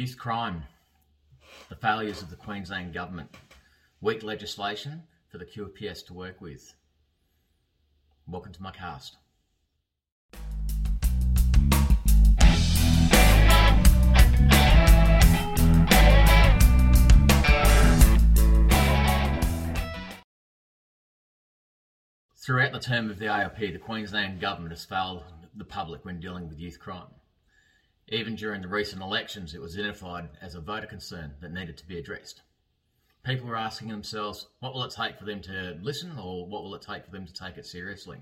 Youth crime, the failures of the Queensland Government, weak legislation for the QPS to work with. Welcome to my cast. Throughout the term of the ALP, the Queensland Government has failed the public when dealing with youth crime. Even during the recent elections, it was identified as a voter concern that needed to be addressed. People were asking themselves, what will it take for them to listen or what will it take for them to take it seriously?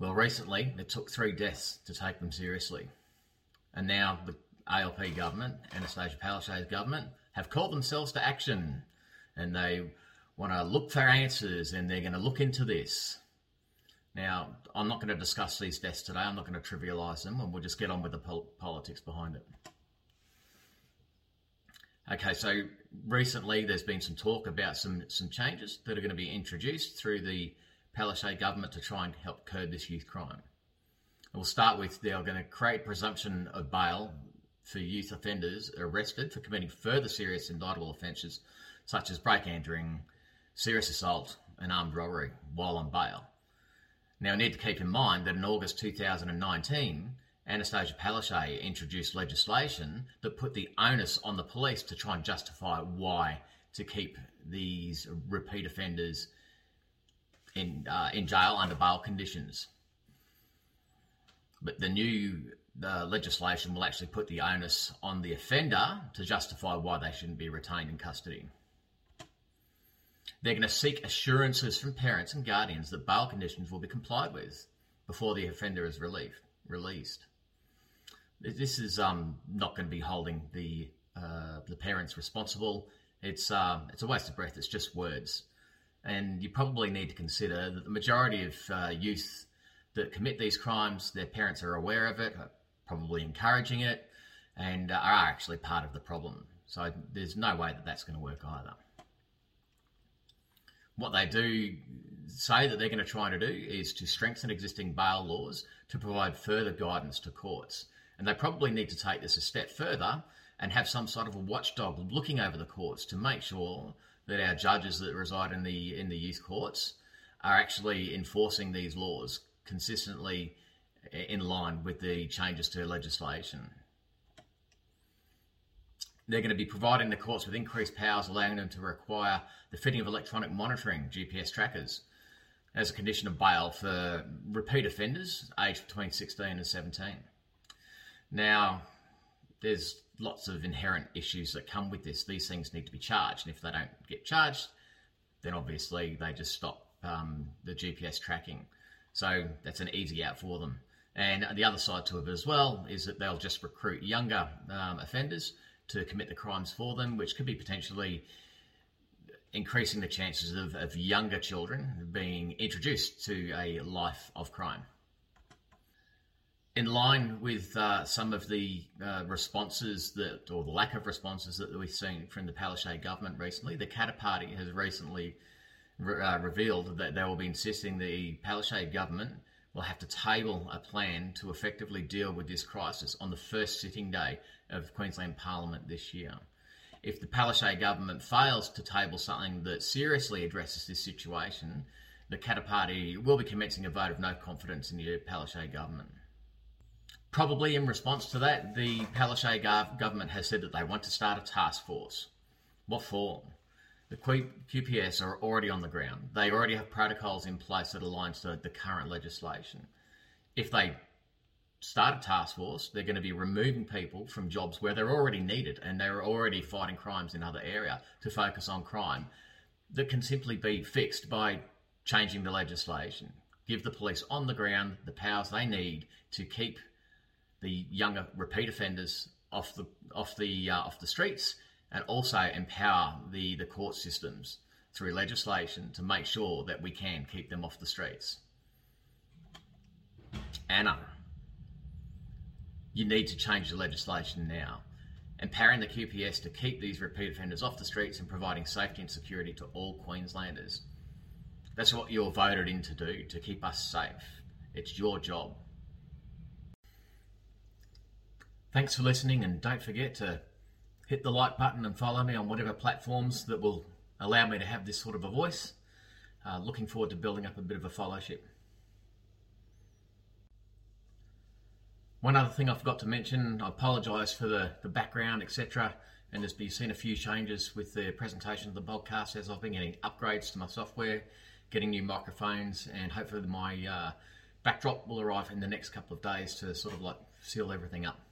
Well, recently, it took three deaths to take them seriously. And now the ALP government, Annastacia Palaszczuk's government, have called themselves to action and they want to look for answers and they're going to look into this. Now, I'm not going to discuss these deaths today. I'm not going to trivialise them, and we'll just get on with the pol- politics behind it. Okay, so recently there's been some talk about some some changes that are going to be introduced through the Palaszczuk government to try and help curb this youth crime. We'll start with they are going to create presumption of bail for youth offenders arrested for committing further serious indictable offences such as break entering, serious assault, and armed robbery while on bail. Now, we need to keep in mind that in August 2019, Annastacia Palaszczuk introduced legislation that put the onus on the police to try and justify why to keep these repeat offenders in uh, in jail under bail conditions. But the new legislation will actually put the onus on the offender to justify why they shouldn't be retained in custody. They're going to seek assurances from parents and guardians that bail conditions will be complied with before the offender is relieved, released. This is um, not going to be holding the uh, the parents responsible. It's uh, it's a waste of breath. It's just words, and you probably need to consider that the majority of uh, youth that commit these crimes, their parents are aware of it, probably encouraging it, and are actually part of the problem. So there's no way that that's going to work either what they do say that they're going to try to do is to strengthen existing bail laws to provide further guidance to courts. And they probably need to take this a step further and have some sort of a watchdog looking over the courts to make sure that our judges that reside in the in the youth courts are actually enforcing these laws consistently eh, in line with the changes to legislation. They're going to be providing the courts with increased powers, allowing them to require the fitting of electronic monitoring GPS trackers as a condition of bail for repeat offenders aged between 16 and 17. Now, there's lots of inherent issues that come with this. These things need to be charged, and if they don't get charged, then obviously they just stop um, the GPS tracking. So that's an easy out for them. And the other side to it as well is that they'll just recruit younger um, offenders to commit the crimes for them, which could be potentially increasing the chances of, of younger children being introduced to a life of crime. In line with uh, some of the uh, responses that, or the lack of responses that we've seen from the Palaszczuk government recently, the Katter Party has recently re- uh, revealed that they will be insisting the Palaszczuk government will have to table a plan to effectively deal with this crisis on the first sitting day of Queensland Parliament this year. If the Palaszczuk government fails to table something that seriously addresses this situation, the Katter Party will be commencing a vote of no confidence in the Palaszczuk government. Probably in response to that, the Palaszczuk government has said that they want to start a task force. What for? The QPS are already on the ground. They already have protocols in place that align to the current legislation. If they start a task force, they're going to be removing people from jobs where they're already needed and they're already fighting crimes in other area to focus on crime that can simply be fixed by changing the legislation. Give the police on the ground the powers they need to keep the younger repeat offenders off the off the uh, off the streets and also empower the, the court systems through legislation to make sure that we can keep them off the streets. Anna, you need to change the legislation now, empowering the QPS to keep these repeat offenders off the streets and providing safety and security to all Queenslanders. That's what you're voted in to do, to keep us safe. It's your job. Thanks for listening, and don't forget to hit the like button and follow me on whatever platforms that will allow me to have this sort of a voice. Uh, looking forward to building up a bit of a fellowship. One other thing I forgot to mention, I apologise for the, the background, etc. And there's been seen a few changes with the presentation of the podcast as I've been getting upgrades to my software, getting new microphones, and hopefully my uh, backdrop will arrive in the next couple of days to sort of like seal everything up.